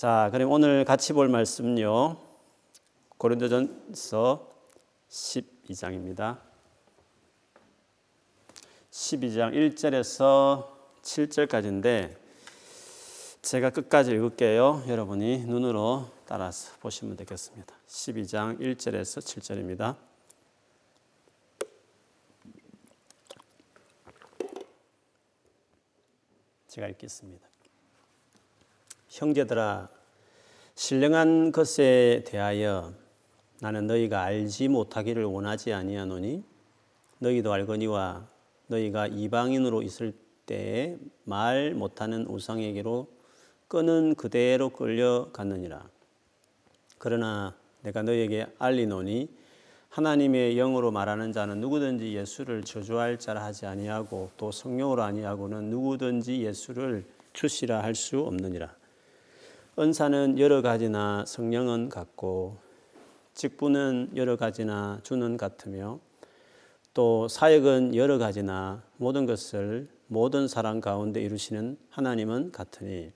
자, 그럼 오늘 같이 볼 말씀요. 고린도전서 12장입니다. 12장 1절에서 7절까지인데 제가 끝까지 읽을게요. 여러분이 눈으로 따라서 보시면 되겠습니다. 12장 1절에서 7절입니다. 제가 읽겠습니다. 형제들아 신령한 것에 대하여 나는 너희가 알지 못하기를 원하지 아니하노니 너희도 알거니와 너희가 이방인으로 있을 때에 말 못하는 우상에게로 끄는 그대로 끌려갔느니라. 그러나 내가 너희에게 알리노니 하나님의 영으로 말하는 자는 누구든지 예수를 저주할 자라 하지 아니하고 또 성령으로 아니하고는 누구든지 예수를 주시라 할 수 없느니라 은사는 여러 가지나 성령은 같고 직분은 여러 가지나 주는 같으며 또 사역은 여러 가지나 모든 것을 모든 사람 가운데 이루시는 하나님은 같으니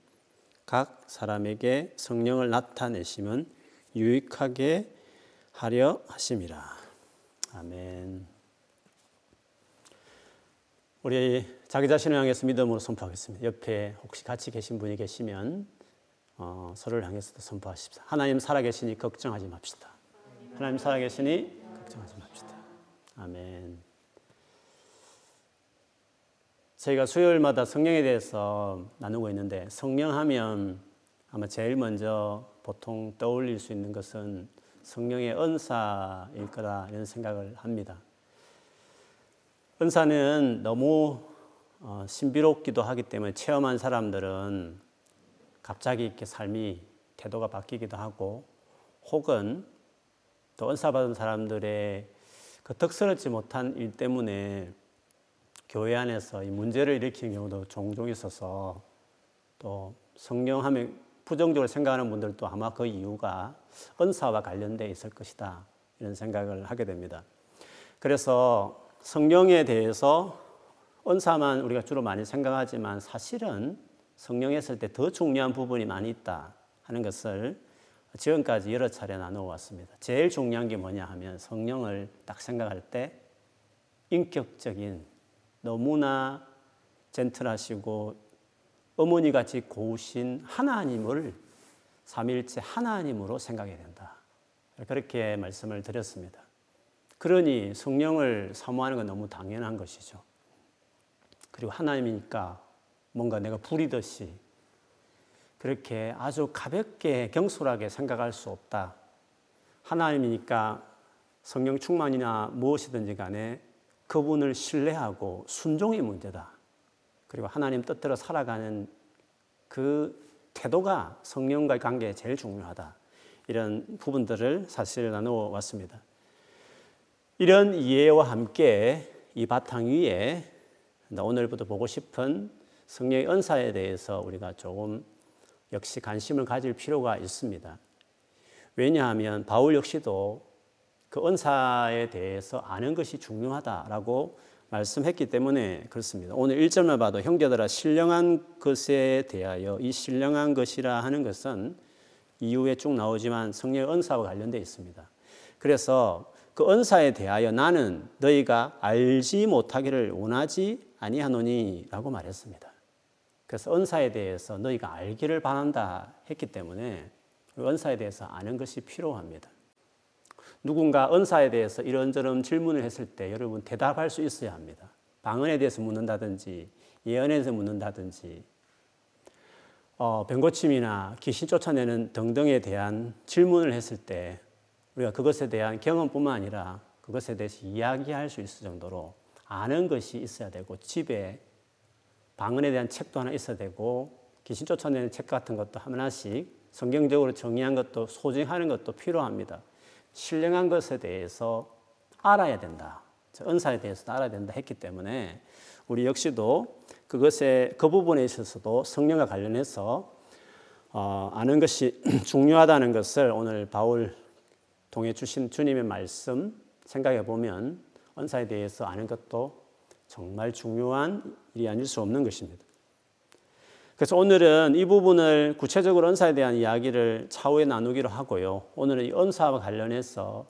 각 사람에게 성령을 나타내심은 유익하게 하려 하심이라. 아멘. 우리 자기 자신을 향해서 믿음으로 선포하겠습니다. 옆에 혹시 같이 계신 분이 계시면 어, 서로를 향해서도 선포하십시다. 하나님 살아계시니 걱정하지 맙시다. 하나님 살아계시니 걱정하지 맙시다. 아멘. 저희가 수요일마다 성령에 대해서 나누고 있는데 성령하면 아마 제일 먼저 보통 떠올릴 수 있는 것은 성령의 은사일 거라 이런 생각을 합니다. 은사는 너무 어, 신비롭기도 하기 때문에 체험한 사람들은 갑자기 이렇게 삶이 태도가 바뀌기도 하고 혹은 또 은사 받은 사람들의 그 덕스럽지 못한 일 때문에 교회 안에서 이 문제를 일으키는 경우도 종종 있어서 또 성령 하면 부정적으로 생각하는 분들도 아마 그 이유가 은사와 관련돼 있을 것이다 이런 생각을 하게 됩니다. 그래서 성령에 대해서 은사만 우리가 주로 많이 생각하지만 사실은 성령에 있을 때 더 중요한 부분이 많이 있다 하는 것을 지금까지 여러 차례 나누어 왔습니다. 제일 중요한 게 뭐냐 하면 성령을 딱 생각할 때 인격적인 너무나 젠틀하시고 어머니 같이 고우신 하나님을 삼일째 하나님으로 생각해야 된다. 그렇게 말씀을 드렸습니다. 그러니 성령을 사모하는 건 너무 당연한 것이죠. 그리고 하나님이니까 뭔가 내가 부리듯이 그렇게 아주 가볍게 경솔하게 생각할 수 없다. 하나님이니까 성령 충만이나 무엇이든지 간에 그분을 신뢰하고 순종이 문제다. 그리고 하나님 뜻대로 살아가는 그 태도가 성령과의 관계에 제일 중요하다. 이런 부분들을 사실 나누어 왔습니다. 이런 이해와 함께 이 바탕 위에 오늘부터 보고 싶은 성령의 은사에 대해서 우리가 조금 역시 관심을 가질 필요가 있습니다. 왜냐하면 바울 역시도 그 은사에 대해서 아는 것이 중요하다라고 말씀했기 때문에 그렇습니다. 오늘 1절만 봐도 형제들아 신령한 것에 대하여 이 신령한 것이라 하는 것은 이후에 쭉 나오지만 성령의 은사와 관련되어 있습니다. 그래서 그 은사에 대하여 나는 너희가 알지 못하기를 원하지 아니하노니라고 말했습니다. 그래서 은사에 대해서 너희가 알기를 바란다 했기 때문에 은사에 대해서 아는 것이 필요합니다. 누군가 은사에 대해서 이런저런 질문을 했을 때 여러분 대답할 수 있어야 합니다. 방언에 대해서 묻는다든지 예언에 대해서 묻는다든지 어, 병고침이나 귀신 쫓아내는 등등에 대한 질문을 했을 때 우리가 그것에 대한 경험뿐만 아니라 그것에 대해서 이야기할 수 있을 정도로 아는 것이 있어야 되고 집에 방언에 대한 책도 하나 있어야 되고 귀신 쫓아내는 책 같은 것도 하나씩 성경적으로 정의한 것도 소징하는 것도 필요합니다. 신령한 것에 대해서 알아야 된다. 은사에 대해서 알아야 된다 했기 때문에 우리 역시도 그것에 그 부분에 있어서도 성령과 관련해서 어, 아는 것이 중요하다는 것을 오늘 바울 동해 주신 주님의 말씀 생각해 보면 은사에 대해서 아는 것도 정말 중요한 일이 아닐 수 없는 것입니다. 그래서 오늘은 이 부분을 구체적으로 은사에 대한 이야기를 차후에 나누기로 하고요. 오늘은 이 은사와 관련해서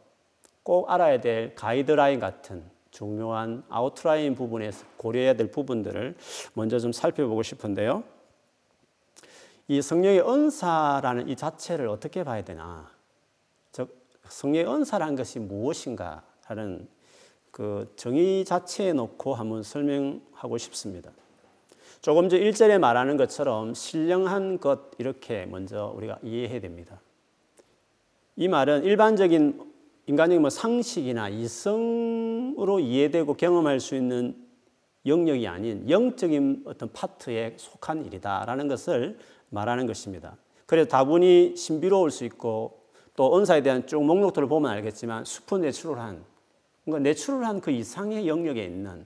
꼭 알아야 될 가이드라인 같은 중요한 아웃라인 부분에서 고려해야 될 부분들을 먼저 좀 살펴보고 싶은데요. 이 성령의 은사라는 이 자체를 어떻게 봐야 되나? 즉 성령의 은사라는 것이 무엇인가 하는 그 정의 자체에 놓고 한번 설명하고 싶습니다. 조금 전 1절에 말하는 것처럼 신령한 것 이렇게 먼저 우리가 이해해야 됩니다. 이 말은 일반적인 인간적인 뭐 상식이나 이성으로 이해되고 경험할 수 있는 영역이 아닌 영적인 어떤 파트에 속한 일이다라는 것을 말하는 것입니다. 그래서 다분히 신비로울 수 있고 또 은사에 대한 쭉 목록들을 보면 알겠지만 수프 내추럴한 뭔가 내추럴한 그 이상의 영역에 있는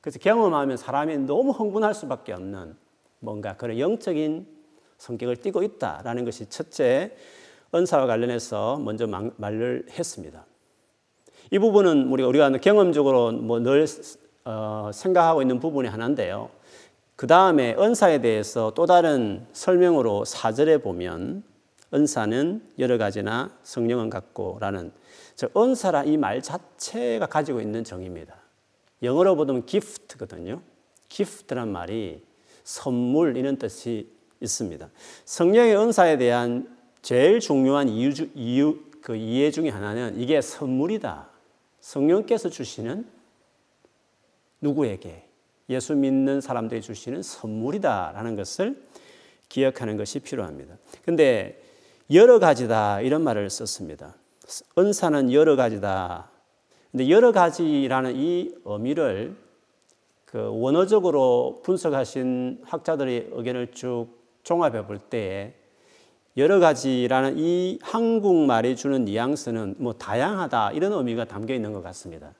그래서 경험하면 사람이 너무 흥분할 수밖에 없는 뭔가 그런 영적인 성격을 띠고 있다라는 것이 첫째 은사와 관련해서 먼저 말을 했습니다. 이 부분은 우리가 우리가 경험적으로 뭐늘 어, 생각하고 있는 부분이 하나인데요. 그 다음에 은사에 대해서 또 다른 설명으로 사절에 보면 은사는 여러 가지나 성령은 같고라는 저 은사라 이 말 자체가 가지고 있는 정의입니다. 영어로 보면 gift거든요. gift란 말이 선물 이런 뜻이 있습니다. 성령의 은사에 대한 제일 중요한 이유, 이유 그 이해 중에 하나는 이게 선물이다. 성령께서 주시는 누구에게 예수 믿는 사람들이 주시는 선물이다라는 것을 기억하는 것이 필요합니다. 근데 여러 가지다 이런 말을 썼습니다. 은사는 여러 가지다. 근데 여러 가지라는 이 의미를 그 원어적으로 분석하신 학자들의 의견을 쭉 종합해 볼 때에 여러 가지라는 이 한국말이 주는 뉘앙스는 뭐 다양하다 이런 의미가 담겨 있는 것 같습니다.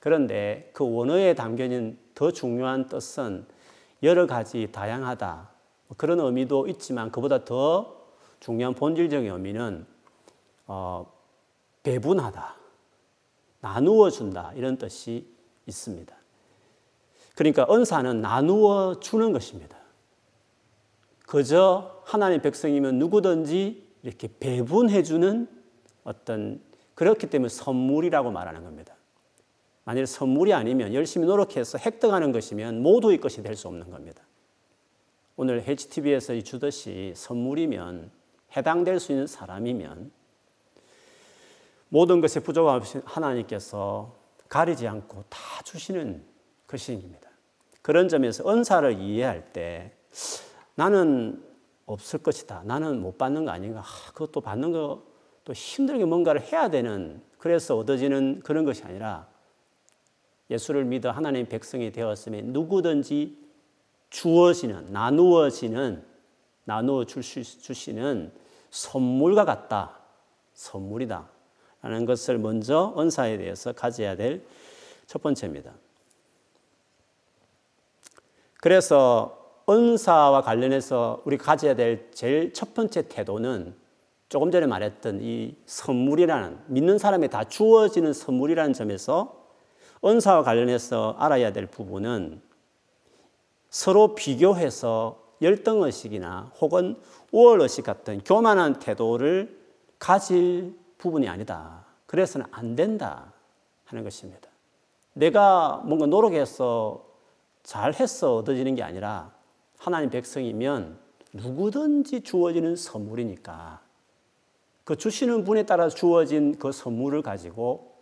그런데 그 원어에 담겨 있는 더 중요한 뜻은 여러 가지 다양하다 뭐 그런 의미도 있지만 그보다 더 중요한 본질적인 의미는 어, 배분하다, 나누어 준다 이런 뜻이 있습니다. 그러니까 은사는 나누어 주는 것입니다. 그저 하나님 백성이면 누구든지 이렇게 배분해 주는 어떤 그렇기 때문에 선물이라고 말하는 겁니다. 만일 선물이 아니면 열심히 노력해서 획득하는 것이면 모두의 것이 될 수 없는 겁니다. 오늘 HTV에서 주듯이 선물이면 해당될 수 있는 사람이면 모든 것에 부족함 없이 하나님께서 가리지 않고 다 주시는 것입니다. 그런 점에서 은사를 이해할 때 나는 없을 것이다. 나는 못 받는 거 아닌가. 아, 그것도 받는 것도 힘들게 뭔가를 해야 되는 그래서 얻어지는 그런 것이 아니라 예수를 믿어 하나님 백성이 되었으면 누구든지 주어지는 나누어지는 나누어 주시는 선물과 같다. 선물이다. 라는 것을 먼저 은사에 대해서 가져야 될 첫 번째입니다. 그래서 은사와 관련해서 우리 가져야 될 제일 첫 번째 태도는 조금 전에 말했던 이 선물이라는 믿는 사람에 다 주어지는 선물이라는 점에서 은사와 관련해서 알아야 될 부분은 서로 비교해서 열등의식이나 혹은 우월의식 같은 교만한 태도를 가질 부분이 아니다. 그래서는 안 된다 하는 것입니다. 내가 뭔가 노력해서 잘해서 얻어지는 게 아니라 하나님 백성이면 누구든지 주어지는 선물이니까 그 주시는 분에 따라 주어진 그 선물을 가지고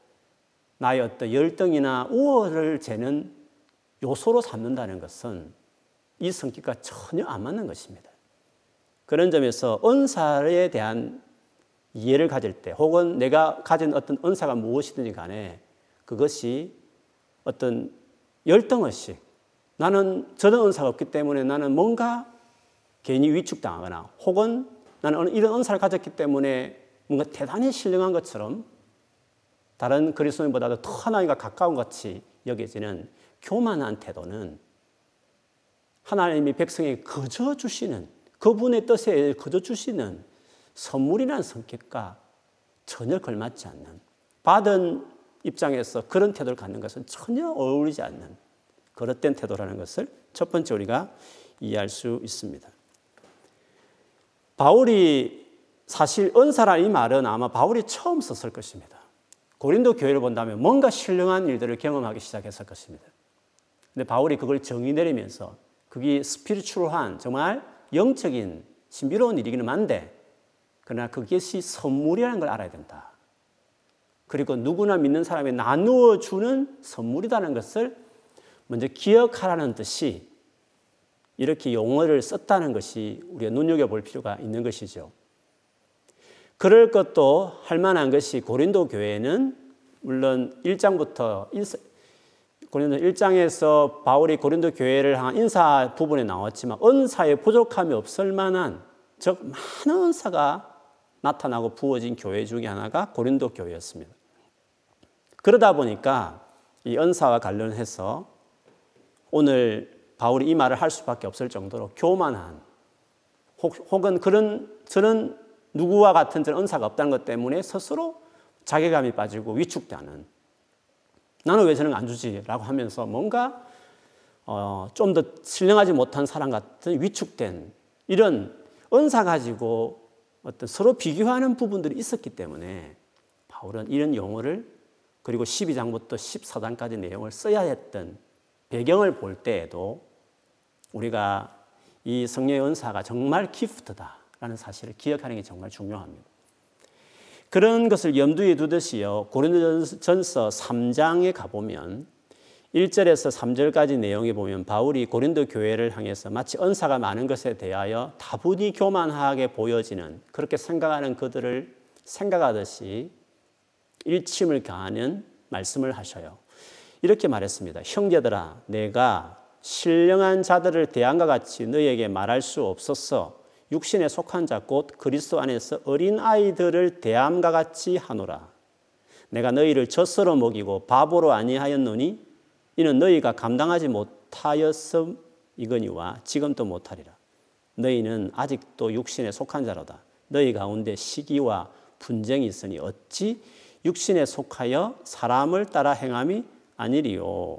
나의 어떤 열등이나 우월을 재는 요소로 삼는다는 것은 이 성격과 전혀 안 맞는 것입니다. 그런 점에서 은사에 대한 이해를 가질 때 혹은 내가 가진 어떤 은사가 무엇이든지 간에 그것이 어떤 열등의식 나는 저런 은사가 없기 때문에 나는 뭔가 괜히 위축당하거나 혹은 나는 이런 은사를 가졌기 때문에 뭔가 대단히 신령한 것처럼 다른 그리스도인보다도 더 하나님과 가까운 같이 여겨지는 교만한 태도는 하나님이 백성에게 거저 주시는 그분의 뜻에 거저 주시는 선물이라는 성격과 전혀 걸맞지 않는 받은 입장에서 그런 태도를 갖는 것은 전혀 어울리지 않는 그릇된 태도라는 것을 첫 번째 우리가 이해할 수 있습니다. 바울이 사실 은사라는 이 말은 아마 바울이 처음 썼을 것입니다. 고린도 교회를 본다면 뭔가 신령한 일들을 경험하기 시작했을 것입니다. 근데 바울이 그걸 정의 내리면서 그게 스피리추얼한 정말 영적인 신비로운 일이기는 한데 그러나 그것이 선물이라는 걸 알아야 된다. 그리고 누구나 믿는 사람이 나누어 주는 선물이라는 것을 먼저 기억하라는 뜻이 이렇게 용어를 썼다는 것이 우리가 눈여겨 볼 필요가 있는 것이죠. 그럴 것도 할 만한 것이 고린도 교회는 물론 1장부터 고린도 1장에서 바울이 고린도 교회를 향한 인사 부분에 나왔지만 은사에 부족함이 없을 만한 즉 많은 은사가 나타나고 부어진 교회 중에 하나가 고린도 교회였습니다. 그러다 보니까 이 은사와 관련해서 오늘 바울이 이 말을 할 수밖에 없을 정도로 교만한 혹, 은 그런 저는 누구와 같은 저런 은사가 없다는 것 때문에 스스로 자괴감이 빠지고 위축되는 나는 왜 저는 안 주지 라고 하면서 뭔가 어, 좀 더 신령하지 못한 사람 같은 위축된 이런 은사 가지고 어떤 서로 비교하는 부분들이 있었기 때문에 바울은 이런 용어를 그리고 12장부터 14장까지 내용을 써야 했던 배경을 볼 때에도 우리가 이 성령의 은사가 정말 기프트다라는 사실을 기억하는 게 정말 중요합니다. 그런 것을 염두에 두듯이요. 고린도전서 3장에 가보면 1절에서 3절까지 내용에 보면 바울이 고린도 교회를 향해서 마치 은사가 많은 것에 대하여 다분히 교만하게 보여지는 그렇게 생각하는 그들을 생각하듯이 일침을 가하는 말씀을 하셔요. 이렇게 말했습니다. 형제들아, 내가 신령한 자들을 대한과 같이 너에게 말할 수 없었어. 육신에 속한 자 곧 그리스도 안에서 어린 아이들을 대함과 같이 하노라. 내가 너희를 젖으로 먹이고 바보로 아니하였노니 이는 너희가 감당하지 못하였음 이거니와 지금도 못하리라. 너희는 아직도 육신에 속한 자로다. 너희 가운데 시기와 분쟁이 있으니 어찌 육신에 속하여 사람을 따라 행함이 아니리요.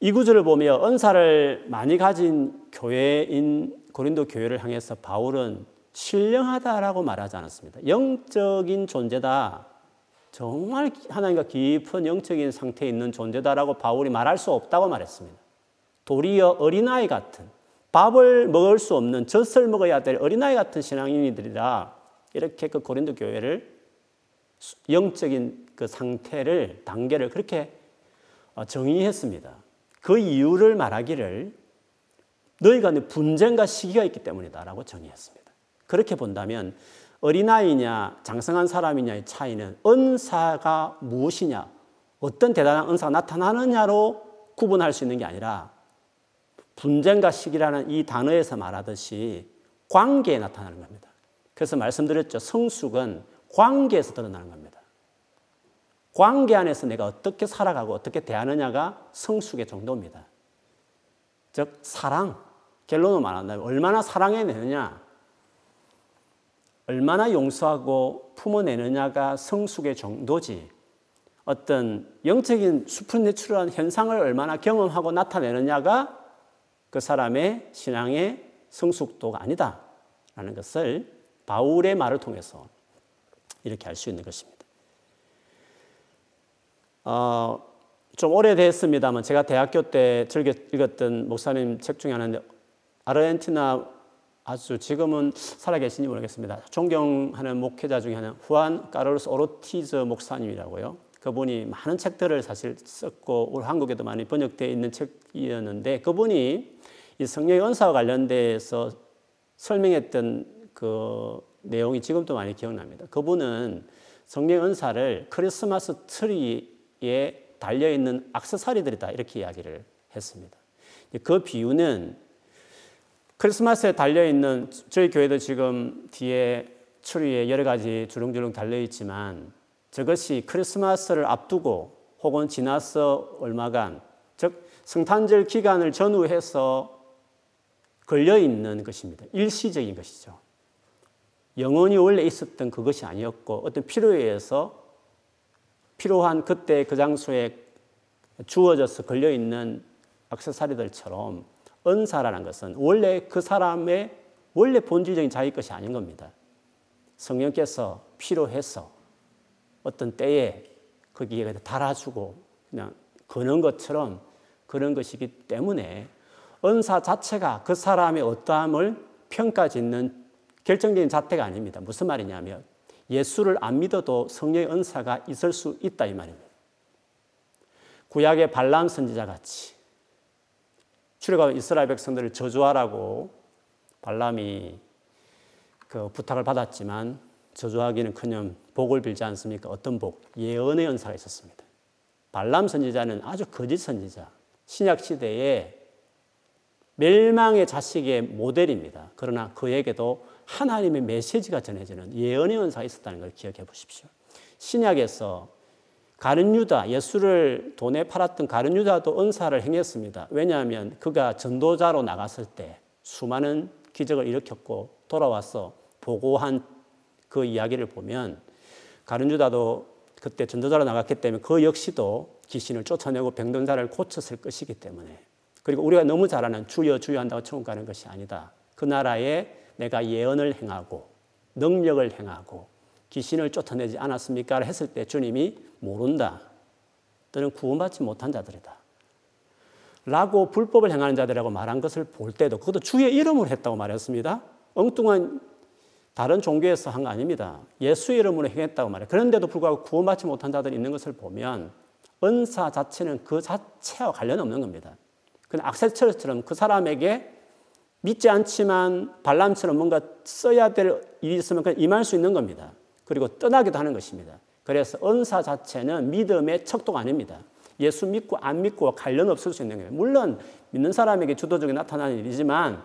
이 구절을 보며 은사를 많이 가진 교회인 고린도 교회를 향해서 바울은 신령하다라고 말하지 않았습니다. 영적인 존재다. 정말 하나님과 깊은 영적인 상태에 있는 존재다라고 바울이 말할 수 없다고 말했습니다. 도리어 어린아이 같은 밥을 먹을 수 없는 젖을 먹어야 될 어린아이 같은 신앙인들이라 이렇게 그 고린도 교회를 영적인 그 상태를 단계를 그렇게 어, 정의했습니다. 그 이유를 말하기를 너희가 분쟁과 시기가 있기 때문이다라고 정의했습니다. 그렇게 본다면 어린아이냐 장성한 사람이냐의 차이는 은사가 무엇이냐 어떤 대단한 은사가 나타나느냐로 구분할 수 있는 게 아니라 분쟁과 시기라는 이 단어에서 말하듯이 관계에 나타나는 겁니다. 그래서 말씀드렸죠. 성숙은 관계에서 드러나는 겁니다. 관계 안에서 내가 어떻게 살아가고 어떻게 대하느냐가 성숙의 정도입니다. 즉, 사랑. 결론을 말한다면 얼마나 사랑해내느냐, 얼마나 용서하고 품어내느냐가 성숙의 정도지, 어떤 영적인 수프내추럴한 현상을 얼마나 경험하고 나타내느냐가 그 사람의 신앙의 성숙도가 아니다라는 것을 바울의 말을 통해서 이렇게 알 수 있는 것입니다. 어, 좀 오래됐습니다만 제가 대학교 때 즐겨 읽었던 목사님 책 중에 하나인데 아르헨티나 아주 지금은 살아계신지 모르겠습니다. 존경하는 목회자 중에 하나 후안 까르로스 오로티즈 목사님이라고요. 그분이 많은 책들을 사실 썼고 우리 한국에도 많이 번역되어 있는 책이었는데 그분이 이 성령의 은사와 관련돼서 설명했던 그 내용이 지금도 많이 기억납니다. 그분은 성령 은사를 크리스마스 트리 에 달려 있는 악세사리들이다 이렇게 이야기를 했습니다. 그 비유는 크리스마스에 달려 있는 저희 교회도 지금 뒤에 트리에 여러 가지 주렁주렁 달려 있지만 저것이 크리스마스를 앞두고 혹은 지나서 얼마간 즉 성탄절 기간을 전후해서 걸려 있는 것입니다. 일시적인 것이죠. 영원히 원래 있었던 그것이 아니었고 어떤 필요에 의해서 필요한 그때 그 장소에 주어져서 걸려 있는 악세사리들처럼 은사라는 것은 원래 그 사람의 원래 본질적인 자기 것이 아닌 겁니다. 성령께서 필요해서 어떤 때에 거기에 달아주고 그냥 거는 것처럼 그런 것이기 때문에 은사 자체가 그 사람의 어떠함을 평가 짓는 결정적인 잣대가 아닙니다. 무슨 말이냐면 예수를 안 믿어도 성령의 은사가 있을 수 있다 이 말입니다. 구약의 발람 선지자 같이 출애굽 이스라엘 백성들을 저주하라고 발람이 그 부탁을 받았지만 저주하기는 커녕 복을 빌지 않습니까? 어떤 복? 예언의 은사가 있었습니다. 발람 선지자는 아주 거짓 선지자. 신약 시대에 멸망의 자식의 모델입니다. 그러나 그에게도 하나님의 메시지가 전해지는 예언의 은사가 있었다는 걸 기억해 보십시오. 신약에서 가른 유다, 예수를 돈에 팔았던 가른 유다도 은사를 행했습니다. 왜냐하면 그가 전도자로 나갔을 때 수많은 기적을 일으켰고 돌아와서 보고한 그 이야기를 보면 가른 유다도 그때 전도자로 나갔기 때문에 그 역시도 귀신을 쫓아내고 병든 자를 고쳤을 것이기 때문에 그리고 우리가 너무 잘 아는 주여 주여 한다고 천국 가는 것이 아니다. 그 나라에 내가 예언을 행하고 능력을 행하고 귀신을 쫓아내지 않았습니까? 했을 때 주님이 모른다. 너는 구원받지 못한 자들이다. 라고 불법을 행하는 자들이라고 말한 것을 볼 때도 그것도 주의 이름으로 했다고 말했습니다. 엉뚱한 다른 종교에서 한 거 아닙니다. 예수의 이름으로 행했다고 말해요. 그런데도 불구하고 구원받지 못한 자들이 있는 것을 보면 은사 자체는 그 자체와 관련 없는 겁니다. 그냥 악세처럼 그 사람에게 믿지 않지만 발람처럼 뭔가 써야 될 일이 있으면 그냥 임할 수 있는 겁니다. 그리고 떠나기도 하는 것입니다. 그래서 은사 자체는 믿음의 척도가 아닙니다. 예수 믿고 안 믿고 관련 없을 수 있는 거예요. 물론 믿는 사람에게 주도적으로 나타나는 일이지만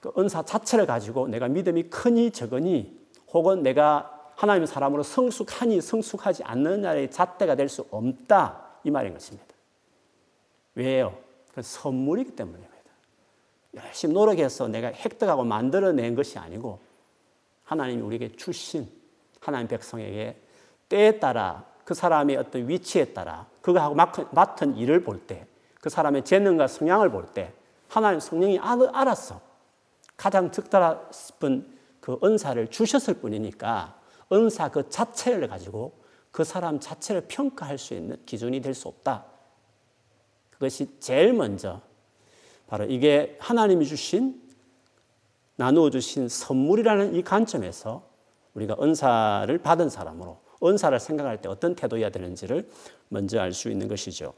그 은사 자체를 가지고 내가 믿음이 크니 적으니 혹은 내가 하나님의 사람으로 성숙하니 성숙하지 않느냐의 잣대가 될 수 없다 이 말인 것입니다. 왜요? 그 선물이기 때문입니다. 열심히 노력해서 내가 획득하고 만들어낸 것이 아니고 하나님이 우리에게 주신 하나님 백성에게 때에 따라 그 사람의 어떤 위치에 따라 그거하고 맡은 일을 볼 때, 그 사람의 재능과 성향을 볼 때, 하나님 성령이 알았어. 가장 적절한 그 은사를 주셨을 뿐이니까 은사 그 자체를 가지고 그 사람 자체를 평가할 수 있는 기준이 될 수 없다. 그것이 제일 먼저 바로 이게 하나님이 주신 나누어 주신 선물이라는 이 관점에서 우리가 은사를 받은 사람으로 은사를 생각할 때 어떤 태도여야 되는지를 먼저 알 수 있는 것이죠.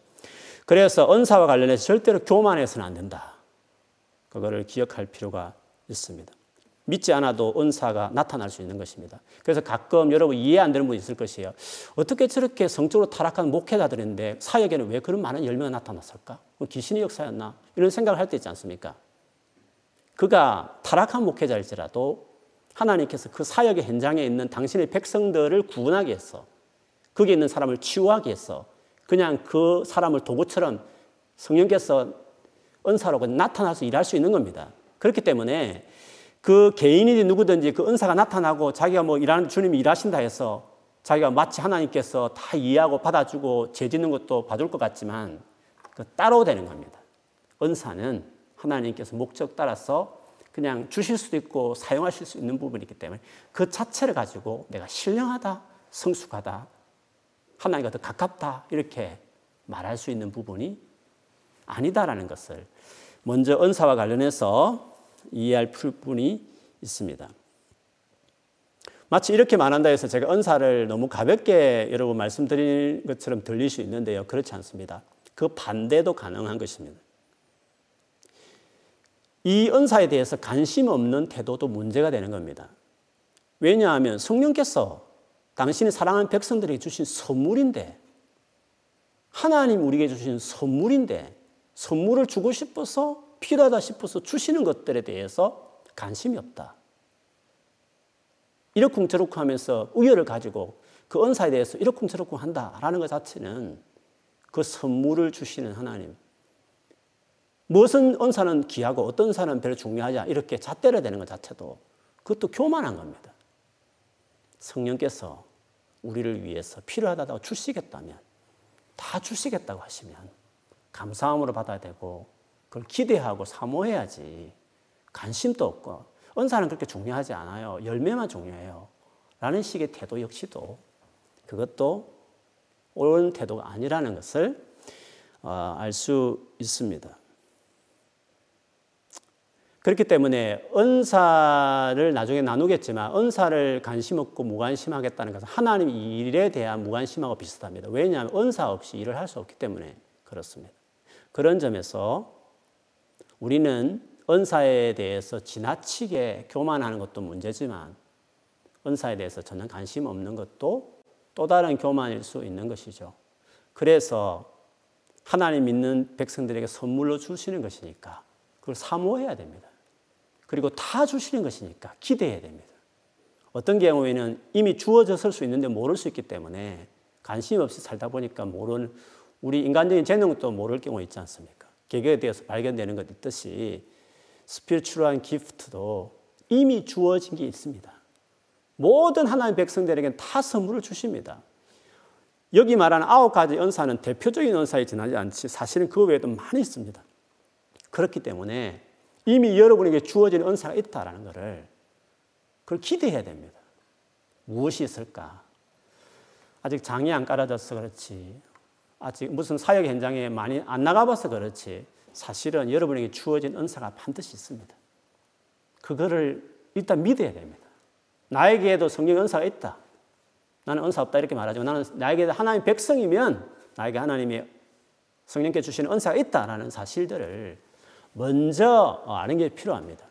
그래서 은사와 관련해서 절대로 교만해서는 안 된다. 그거를 기억할 필요가 있습니다. 믿지 않아도 은사가 나타날 수 있는 것입니다. 그래서 가끔 여러분 이해 안 되는 분이 있을 것이에요. 어떻게 저렇게 성적으로 타락한 목회자들인데 사역에는 왜 그런 많은 열매가 나타났을까? 귀신의 역사였나? 이런 생각을 할 때 있지 않습니까? 그가 타락한 목회자일지라도 하나님께서 그 사역의 현장에 있는 당신의 백성들을 구원하기 위해서 거기에 있는 사람을 치유하기 위해서 그냥 그 사람을 도구처럼 성령께서 은사로 나타나서 일할 수 있는 겁니다. 그렇기 때문에 그 개인이든 누구든지 그 은사가 나타나고 자기가 뭐 일하는 주님이 일하신다 해서 자기가 마치 하나님께서 다 이해하고 받아주고 죄짓는 것도 봐줄 것 같지만 그 따로 되는 겁니다. 은사는 하나님께서 목적 따라서 그냥 주실 수도 있고 사용하실 수 있는 부분이기 때문에 그 자체를 가지고 내가 신령하다, 성숙하다, 하나님과 더 가깝다 이렇게 말할 수 있는 부분이 아니다라는 것을 먼저 은사와 관련해서 이해할 부분이 있습니다. 마치 이렇게 말한다 해서 제가 은사를 너무 가볍게 여러분 말씀드린 것처럼 들릴 수 있는데요. 그렇지 않습니다. 그 반대도 가능한 것입니다. 이 은사에 대해서 관심 없는 태도도 문제가 되는 겁니다. 왜냐하면 성령께서 당신이 사랑하는 백성들에게 주신 선물인데, 하나님 우리에게 주신 선물인데, 선물을 주고 싶어서 필요하다 싶어서 주시는 것들에 대해서 관심이 없다. 이러쿵저러쿵 하면서 우열을 가지고 그 은사에 대해서 이러쿵저러쿵 한다라는 것 자체는 그 선물을 주시는 하나님. 무슨 은사는 귀하고 어떤 은사는 별로 중요하지 않 이렇게 잣대려 되는 것 자체도 그것도 교만한 겁니다. 성령께서 우리를 위해서 필요하다고 주시겠다면 다 주시겠다고 하시면 감사함으로 받아야 되고 그걸 기대하고 사모해야지 관심도 없고 은사는 그렇게 중요하지 않아요. 열매만 중요해요. 라는 식의 태도 역시도 그것도 옳은 태도가 아니라는 것을 어, 알수 있습니다. 그렇기 때문에 은사를 나중에 나누겠지만 은사를 관심 없고 무관심하겠다는 것은 하나님 일에 대한 무관심하고 비슷합니다. 왜냐하면 은사 없이 일을 할 수 없기 때문에 그렇습니다. 그런 점에서 우리는 은사에 대해서 지나치게 교만하는 것도 문제지만 은사에 대해서 전혀 관심 없는 것도 또 다른 교만일 수 있는 것이죠. 그래서 하나님 믿는 백성들에게 선물로 주시는 것이니까 그걸 사모해야 됩니다. 그리고 다 주시는 것이니까 기대해야 됩니다. 어떤 경우에는 이미 주어졌을 수 있는데 모를 수 있기 때문에 관심 없이 살다 보니까 모르는 우리 인간적인 재능도 모를 경우 있지 않습니까? 계획에 대해서 발견되는 것 있듯이 스피리추얼한 기프트도 이미 주어진 게 있습니다. 모든 하나님 백성들에게 다 선물을 주십니다. 여기 말하는 아홉 가지 은사는 대표적인 은사에 지나지 않지 사실은 그 외에도 많이 있습니다. 그렇기 때문에 이미 여러분에게 주어진 은사가 있다라는 것을 그걸 기대해야 됩니다. 무엇이 있을까? 아직 장이 안 깔아져서 그렇지. 아직 무슨 사역 현장에 많이 안 나가봐서 그렇지. 사실은 여러분에게 주어진 은사가 반드시 있습니다. 그거를 일단 믿어야 됩니다. 나에게도 성령 은사가 있다. 나는 은사 없다 이렇게 말하지만 나는 나에게 하나님 백성이면 나에게 하나님이 성령께 주시는 은사가 있다라는 사실들을 먼저 아는 게 필요합니다.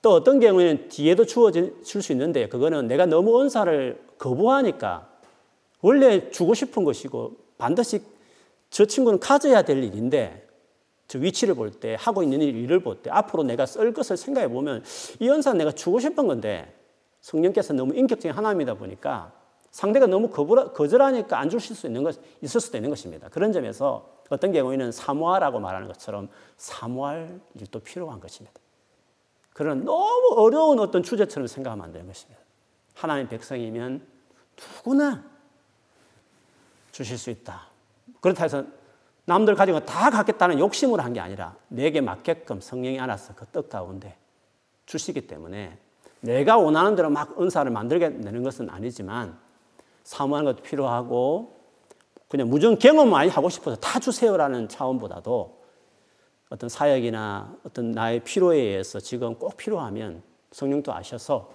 또 어떤 경우에는 뒤에도 주어질 수 있는데 그거는 내가 너무 은사를 거부하니까 원래 주고 싶은 것이고 반드시 저 친구는 가져야 될 일인데 저 위치를 볼 때 하고 있는 일을 볼 때 앞으로 내가 쓸 것을 생각해 보면 이 은사는 내가 주고 싶은 건데 성령께서 너무 인격적인 하나님이다 보니까 상대가 너무 거절하니까 안 주실 수 있는 것 있을 수도 있는 것입니다. 그런 점에서 어떤 경우에는 사모하라고 말하는 것처럼 사모할 일도 필요한 것입니다. 그런 너무 어려운 어떤 주제처럼 생각하면 안 되는 것입니다. 하나님 백성이면 누구나 주실 수 있다. 그렇다 해서 남들 가지고 다 갖겠다는 욕심으로 한 게 아니라 내게 맞게끔 성령이 알아서 그 뜻 가운데 주시기 때문에 내가 원하는 대로 막 은사를 만들게 되는 것은 아니지만 사모하는 것도 필요하고 그냥 무정 경험 많이 하고 싶어서 다 주세요라는 차원보다도 어떤 사역이나 어떤 나의 필요에 의해서 지금 꼭 필요하면 성령도 아셔서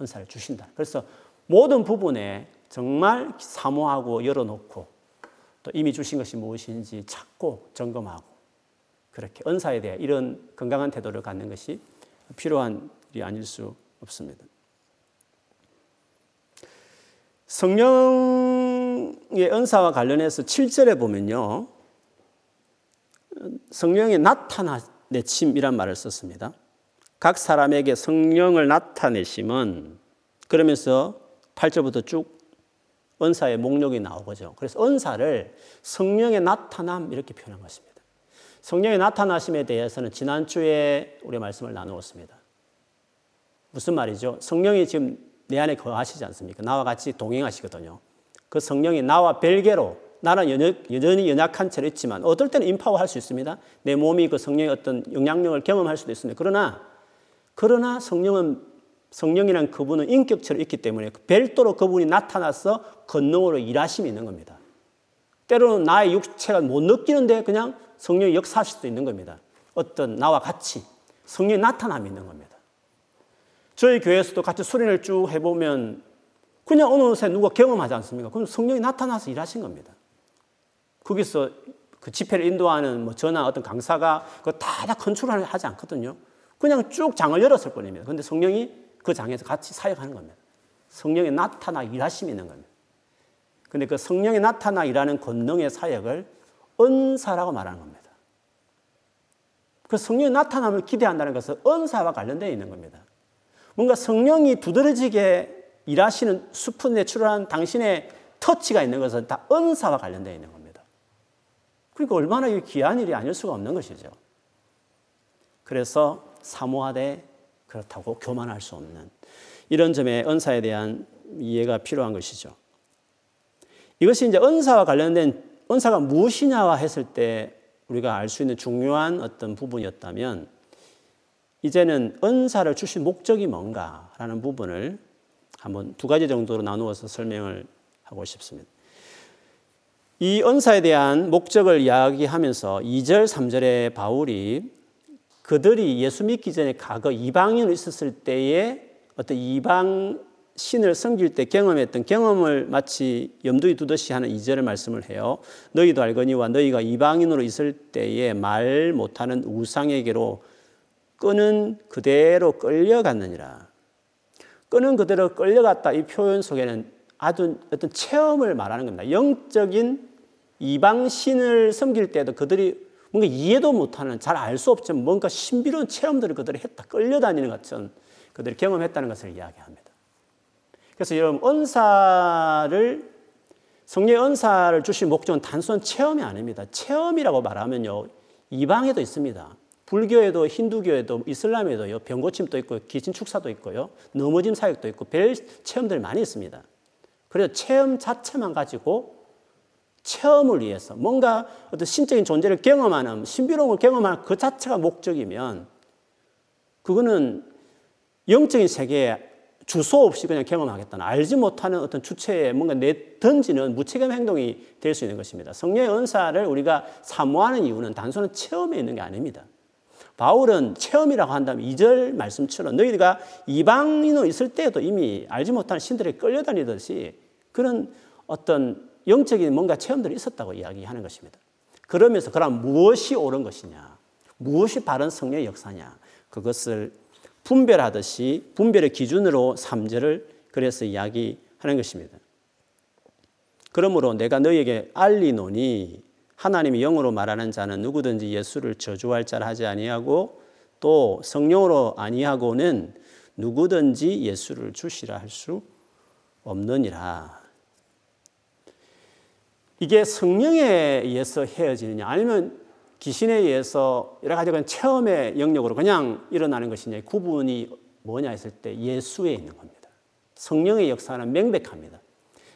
은사를 주신다. 그래서 모든 부분에 정말 사모하고 열어놓고 또 이미 주신 것이 무엇인지 찾고 점검하고 그렇게 은사에 대해 이런 건강한 태도를 갖는 것이 필요한 일이 아닐 수 없습니다. 성령 의 은사와 관련해서 7절에 보면요. 성령의 나타내심이란 말을 썼습니다. 각 사람에게 성령을 나타내심은 그러면서 8절부터 쭉 은사의 목록이 나오죠. 그래서 은사를 성령의 나타남 이렇게 표현한 것입니다. 성령의 나타나심에 대해서는 지난주에 우리 말씀을 나누었습니다. 무슨 말이죠? 성령이 지금 내 안에 거하시지 않습니까? 나와 같이 동행하시거든요. 그 성령이 나와 별개로 나는 여전 히 연약한 채로 있지만 어떨 때는 인파워 할 수 있습니다. 내 몸이 그 성령의 어떤 영향력을 경험할 수도 있습니다. 그러나 그러나 성령은 성령이란 그분은 인격체로 있기 때문에 별도로 그분이 나타나서 권능으로 일하심이 있는 겁니다. 때로는 나의 육체가 못 느끼는데 그냥 성령이 역사하실 수도 있는 겁니다. 어떤 나와 같이 성령이 나타남이 있는 겁니다. 저희 교회에서도 같이 수련을 쭉 해보면 그냥 어느새 누가 경험하지 않습니까? 그럼 성령이 나타나서 일하신 겁니다. 거기서 그 집회를 인도하는 뭐 저나 어떤 강사가 그 다 다 컨트롤 하지 않거든요. 그냥 쭉 장을 열었을 뿐입니다. 근데 성령이 그 장에서 같이 사역하는 겁니다. 성령이 나타나 일하심이 있는 겁니다. 근데 그 성령이 나타나 일하는 권능의 사역을 은사라고 말하는 겁니다. 그 성령이 나타남을 기대한다는 것은 은사와 관련되어 있는 겁니다. 뭔가 성령이 두드러지게 일하시는 수프내출한 당신의 터치가 있는 것은 다 은사와 관련되어 있는 겁니다. 그러니까 얼마나 귀한 일이 아닐 수가 없는 것이죠. 그래서 사모하되 그렇다고 교만할 수 없는 이런 점에 은사에 대한 이해가 필요한 것이죠. 이것이 이제 은사와 관련된 은사가 무엇이냐와 했을 때 우리가 알 수 있는 중요한 어떤 부분이었다면 이제는 은사를 주신 목적이 뭔가라는 부분을 한번 두 가지 정도로 나누어서 설명을 하고 싶습니다. 이 은사에 대한 목적을 이야기하면서 2절, 3절에 바울이 그들이 예수 믿기 전에 과거 이방인으로 있었을 때에 어떤 이방 신을 섬길 때 경험했던 경험을 마치 염두에 두듯이 하는 이절의 말씀을 해요. 너희도 알거니와 너희가 이방인으로 있을 때에 말 못하는 우상에게로 끈은 그대로 끌려갔느니라. 끈은 그대로 끌려갔다 이 표현 속에는 아주 어떤 체험을 말하는 겁니다. 영적인 이방신을 섬길 때도 그들이 뭔가 이해도 못하는 잘 알 수 없지만 뭔가 신비로운 체험들을 그들이 했다. 끌려다니는 것처럼 그들이 경험했다는 것을 이야기합니다. 그래서 여러분 은사를 성령의 은사를 주신 목적은 단순한 체험이 아닙니다. 체험이라고 말하면요. 이방에도 있습니다. 불교에도 힌두교에도 이슬람에도요. 병고침도 있고 기진 축사도 있고요. 넘어짐 사역도 있고 별 체험들 많이 있습니다. 그래서 체험 자체만 가지고 체험을 위해서 뭔가 어떤 신적인 존재를 경험하는 신비로움을 경험하는 그 자체가 목적이면 그거는 영적인 세계에 주소 없이 그냥 경험하겠다는 알지 못하는 어떤 주체에 뭔가 내 던지는 무책임 행동이 될 수 있는 것입니다. 성령의 은사를 우리가 사모하는 이유는 단순한 체험에 있는 게 아닙니다. 바울은 체험이라고 한다면 2절 말씀처럼 너희가 이방인으로 있을 때도 이미 알지 못하는 신들에 끌려다니듯이 그런 어떤 영적인 뭔가 체험들이 있었다고 이야기하는 것입니다. 그러면서 그럼 무엇이 옳은 것이냐? 무엇이 바른 성령의 역사냐? 그것을 분별하듯이 분별의 기준으로 3절을 그래서 이야기하는 것입니다. 그러므로 내가 너에게 알리노니 하나님이 영으로 말하는 자는 누구든지 예수를 저주할 자를 하지 아니하고 또 성령으로 아니하고는 누구든지 예수를 주시라 할 수 없느니라. 이게 성령에 의해서 헤어지느냐 아니면 귀신에 의해서 여러 가지 그냥 체험의 영역으로 그냥 일어나는 것이냐 구분이 뭐냐 했을 때 예수에 있는 겁니다. 성령의 역사는 명백합니다.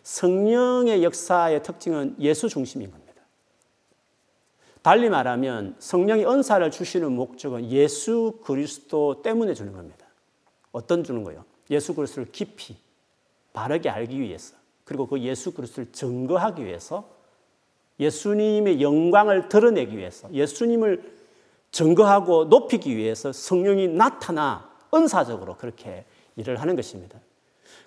성령의 역사의 특징은 예수 중심인 겁니다. 달리 말하면 성령이 은사를 주시는 목적은 예수 그리스도 때문에 주는 겁니다. 어떤 주는 거요? 예수 그리스도를 깊이 바르게 알기 위해서 그리고 그 예수 그리스도를 증거하기 위해서 예수님의 영광을 드러내기 위해서 예수님을 증거하고 높이기 위해서 성령이 나타나 은사적으로 그렇게 일을 하는 것입니다.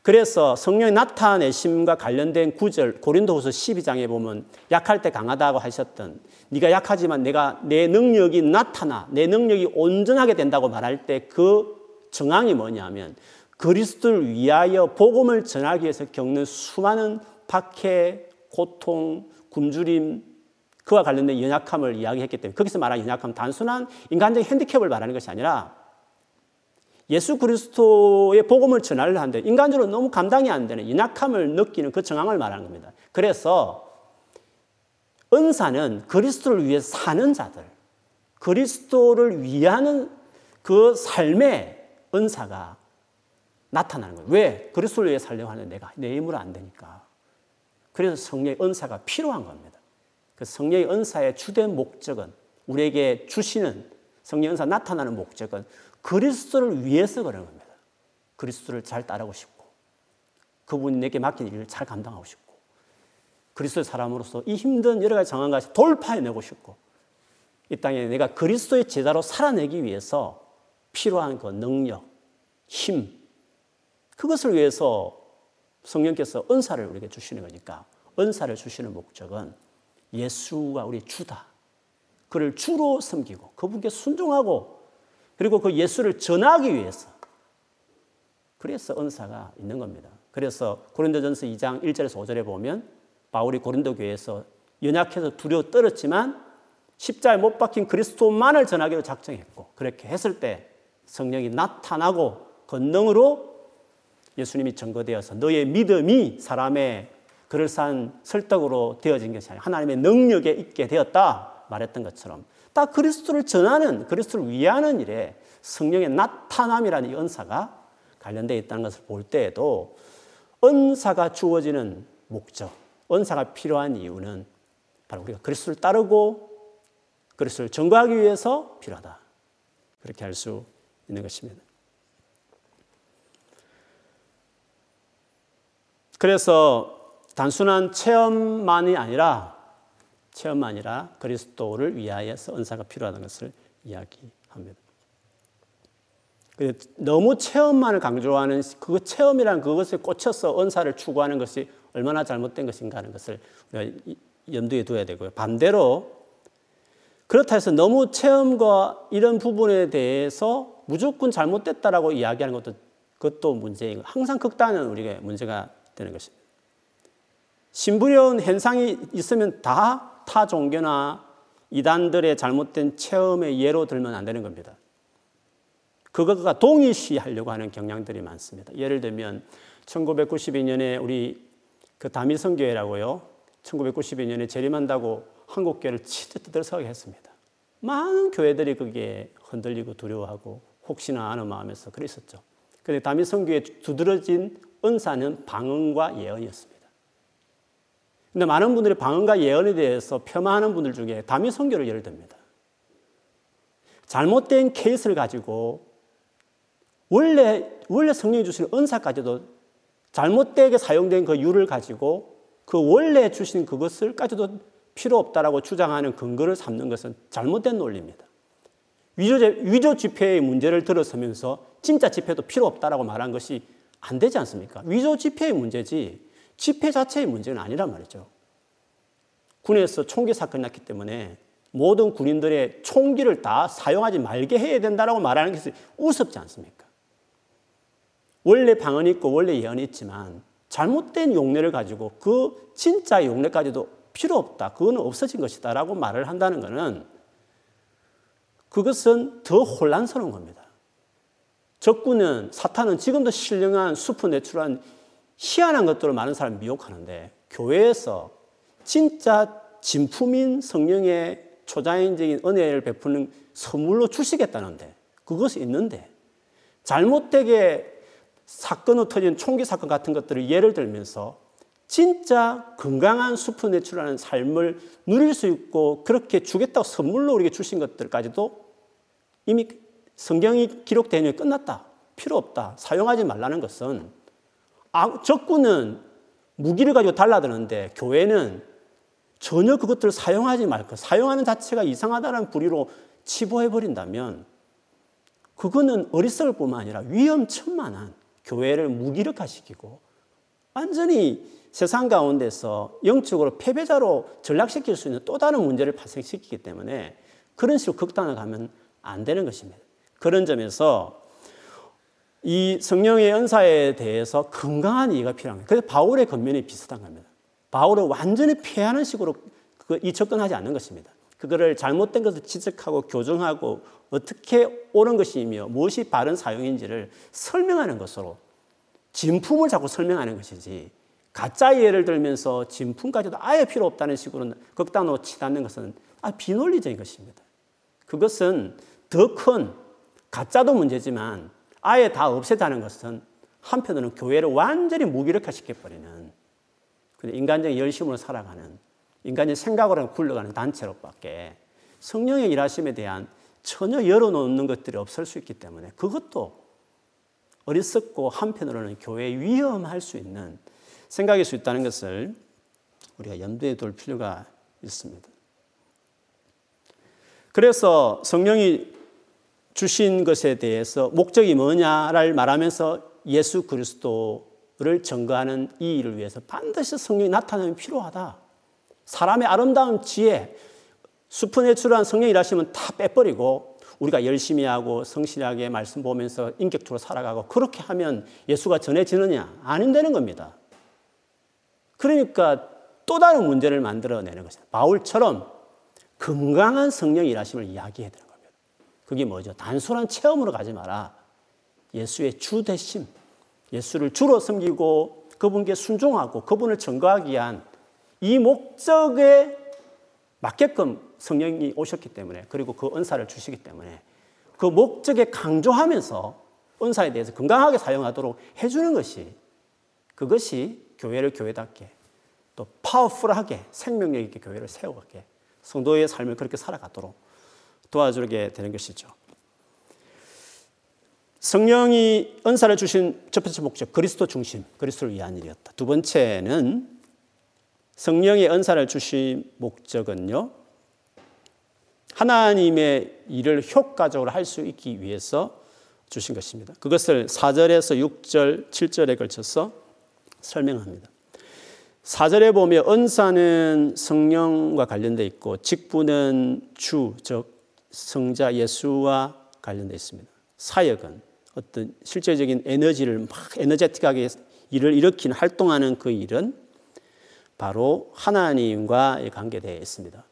그래서 성령의 나타내심과 관련된 구절 고린도후서 12장에 보면 약할 때 강하다고 하셨던 네가 약하지만 내가 내 능력이 나타나 내 능력이 온전하게 된다고 말할 때 그 정황이 뭐냐면 그리스도를 위하여 복음을 전하기 위해서 겪는 수많은 박해, 고통, 굶주림, 그와 관련된 연약함을 이야기했기 때문에 거기서 말하는 연약함 단순한 인간적인 핸디캡을 말하는 것이 아니라 예수 그리스도의 복음을 전하려 하는데 인간적으로 너무 감당이 안 되는 연약함을 느끼는 그 정황을 말하는 겁니다. 그래서 은사는 그리스도를 위해 사는 자들, 그리스도를 위하는 그 삶의 은사가 나타나는 거예요. 왜? 그리스도를 위해 살려고 하는 내가 내 힘으로 안 되니까. 그래서 성령의 은사가 필요한 겁니다. 그 성령의 은사의 주된 목적은 우리에게 주시는 성령 은사 나타나는 목적은 그리스도를 위해서 그런 겁니다. 그리스도를 잘 따르고 싶고 그분이 내게 맡긴 일을 잘 감당하고 싶고 그리스도의 사람으로서 이 힘든 여러 가지 상황과 돌파해내고 싶고 이 땅에 내가 그리스도의 제자로 살아내기 위해서 필요한 그 능력, 힘 그것을 위해서 성령께서 은사를 우리에게 주시는 거니까 은사를 주시는 목적은 예수가 우리 주다. 그를 주로 섬기고 그분께 순종하고 그리고 그 예수를 전하기 위해서 그래서 은사가 있는 겁니다. 그래서 고린도전서 2장 1절에서 5절에 보면 바울이 고린도 교회에서 연약해서 두려워 떨었지만 십자에 못 박힌 그리스도만을 전하기로 작정했고 그렇게 했을 때 성령이 나타나고 권능으로 예수님이 증거되어서 너의 믿음이 사람의 그럴싸한 설득으로 되어진 것이 아니라 하나님의 능력에 있게 되었다 말했던 것처럼 딱 그리스도를 전하는 그리스도를 위하는 일에 성령의 나타남이라는 이 은사가 관련되어 있다는 것을 볼 때에도 은사가 주어지는 목적, 은사가 필요한 이유는 바로 우리가 그리스도를 따르고 그리스도를 증거하기 위해서 필요하다. 그렇게 할 수 있는 것입니다. 그래서 단순한 체험만이 아니라 체험만 아니라 그리스도를 위하여서 은사가 필요하다는 것을 이야기합니다. 너무 체험만을 강조하는 그 체험이라는 그것에 꽂혀서 은사를 추구하는 것이 얼마나 잘못된 것인가 하는 것을 염두에 둬야 되고요. 반대로 그렇다 해서 너무 체험과 이런 부분에 대해서 무조건 잘못됐다라고 이야기하는 것도 그것도 문제인 항상 극단은 우리가 문제가 되는 것입니다. 신부려운 현상이 있으면 다 타 종교나 이단들의 잘못된 체험의 예로 들면 안 되는 겁니다. 그것과 동일시하려고 하는 경향들이 많습니다. 예를 들면 1992년에 우리 그 다미성교회라고요. 1992년에 재림한다고 한국교회를 치트 떠들썩하게 했습니다. 많은 교회들이 그게 흔들리고 두려워하고 혹시나 하는 마음에서 그랬었죠. 그런데 다미성교회 두드러진 은사는 방언과 예언이었습니다. 근데 많은 분들이 방언과 예언에 대해서 폄하하는 분들 중에 다미성교를 예를 듭니다. 잘못된 케이스를 가지고 원래 원래 성령이 주시는 은사까지도 잘못되게 사용된 그 유를 가지고 그 원래 주신 그것을까지도 필요 없다라고 주장하는 근거를 삼는 것은 잘못된 논리입니다. 위조, 위조 지폐의 문제를 들어서면서 진짜 지폐도 필요 없다라고 말한 것이 안 되지 않습니까? 위조 지폐의 문제지 지폐 자체의 문제는 아니란 말이죠. 군에서 총기 사건이 났기 때문에 모든 군인들의 총기를 다 사용하지 말게 해야 된다라고 말하는 것이 우습지 않습니까? 원래 방언이 있고 원래 예언이 있지만 잘못된 용례를 가지고 그 진짜 용례까지도 필요 없다. 그거는 없어진 것이다. 라고 말을 한다는 것은 그것은 더 혼란스러운 겁니다. 적군은 사탄은 지금도 신령한 슈퍼내추럴한 희한한 것들을 많은 사람이 미혹하는데 교회에서 진짜 진품인 성령의 초자연적인 은혜를 베푸는 선물로 주시겠다는데 그것이 있는데 잘못되게 사건으로 터진 총기 사건 같은 것들을 예를 들면서 진짜 건강한 슈퍼 내추럴한 삶을 누릴 수 있고 그렇게 주겠다고 선물로 우리에게 주신 것들까지도 이미 성경이 기록되어 있는 끝났다. 필요 없다. 사용하지 말라는 것은 아, 적군은 무기를 가지고 달라드는데 교회는 전혀 그것들을 사용하지 말고 사용하는 자체가 이상하다는 부리로 치부해버린다면 그거는 어리석을 뿐만 아니라 위험천만한 교회를 무기력화시키고 완전히 세상 가운데서 영적으로 패배자로 전락시킬 수 있는 또 다른 문제를 발생시키기 때문에 그런 식으로 극단을 가면 안 되는 것입니다. 그런 점에서 이 성령의 은사에 대해서 건강한 이해가 거예요. 그래서 바울의 겉면이 비슷한 겁니다. 바울은 완전히 피하는 식으로 이 접근하지 않는 것입니다. 그거를 잘못된 것을 지적하고 교정하고 어떻게 옳은 것이며 무엇이 바른 사용인지를 설명하는 것으로 진품을 자꾸 설명하는 것이지 가짜 예를 들면서 진품까지도 아예 필요 없다는 식으로 극단으로 치닫는 것은 아, 비논리적인 것입니다. 그것은 더 큰 가짜도 문제지만 아예 다 없애자는 것은 한편으로는 교회를 완전히 무기력화시켜버리는 인간적인 열심으로 살아가는 인간의 생각으로 굴러가는 단체로밖에 성령의 일하심에 대한 전혀 열어놓는 것들이 없을 수 있기 때문에 그것도 어리석고 한편으로는 교회에 위험할 수 있는 생각일 수 있다는 것을 우리가 염두에 둘 필요가 있습니다. 그래서 성령이 주신 것에 대해서 목적이 뭐냐를 말하면서 예수 그리스도를 증거하는 이 일을 위해서 반드시 성령이 나타나면 필요하다. 사람의 아름다운 지혜, 수퍼내추럴한 성령 일하시면 다 빼버리고 우리가 열심히 하고 성실하게 말씀 보면서 인격적으로 살아가고 그렇게 하면 예수가 전해지느냐? 아닌되는 겁니다. 그러니까 또 다른 문제를 만들어내는 것입니다. 바울처럼 건강한 성령 일하심을 이야기해야 겁니다. 그게 뭐죠? 단순한 체험으로 가지 마라. 예수의 주 대심, 예수를 주로 섬기고 그분께 순종하고 그분을 증거하기 위한 이 목적에 맞게끔 성령이 오셨기 때문에 그리고 그 은사를 주시기 때문에 그 목적에 강조하면서 은사에 대해서 건강하게 사용하도록 해주는 것이 그것이 교회를 교회답게 또 파워풀하게 생명력 있게 교회를 세워가게 성도의 삶을 그렇게 살아가도록 도와주게 되는 것이죠. 성령이 은사를 주신 첫 번째 목적, 그리스도 중심, 그리스도를 위한 일이었다. 두 번째는 성령의 은사를 주신 목적은요, 하나님의 일을 효과적으로 할 수 있기 위해서 주신 것입니다. 그것을 4절에서 6절, 7절에 걸쳐서 설명합니다. 4절에 보면 은사는 성령과 관련되어 있고 직분은 주, 즉 성자 예수와 관련되어 있습니다. 사역은 어떤 실제적인 에너지를 막 에너제틱하게 일을 일으키는 활동하는 그 일은 바로 하나님과 관계되어 있습니다.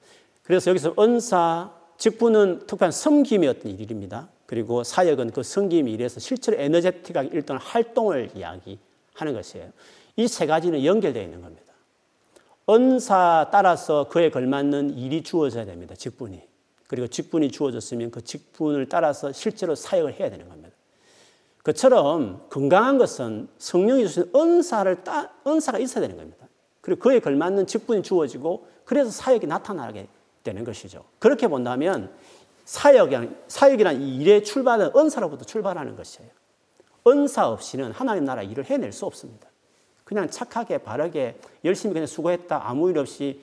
그래서 여기서 은사, 직분은 특별한 섬김의 어떤 일입니다. 그리고 사역은 그 섬김 일에서 실제로 에너제틱하게 일단 활동을 이야기하는 것이에요. 이 세 가지는 연결되어 있는 겁니다. 은사 따라서 그에 걸맞는 일이 주어져야 됩니다. 직분이. 그리고 직분이 주어졌으면 그 직분을 따라서 실제로 사역을 해야 되는 겁니다. 그처럼 건강한 것은 성령이 주신 은사를 따, 은사가 있어야 되는 겁니다. 그리고 그에 걸맞는 직분이 주어지고 그래서 사역이 나타나게 되는 것이죠. 그렇게 본다면 사역이란, 사역이란 일의 출발은 은사로부터 출발하는 것이에요. 은사 없이는 하나님 나라 일을 해낼 수 없습니다. 그냥 착하게 바르게 열심히 그냥 수고했다 아무 일 없이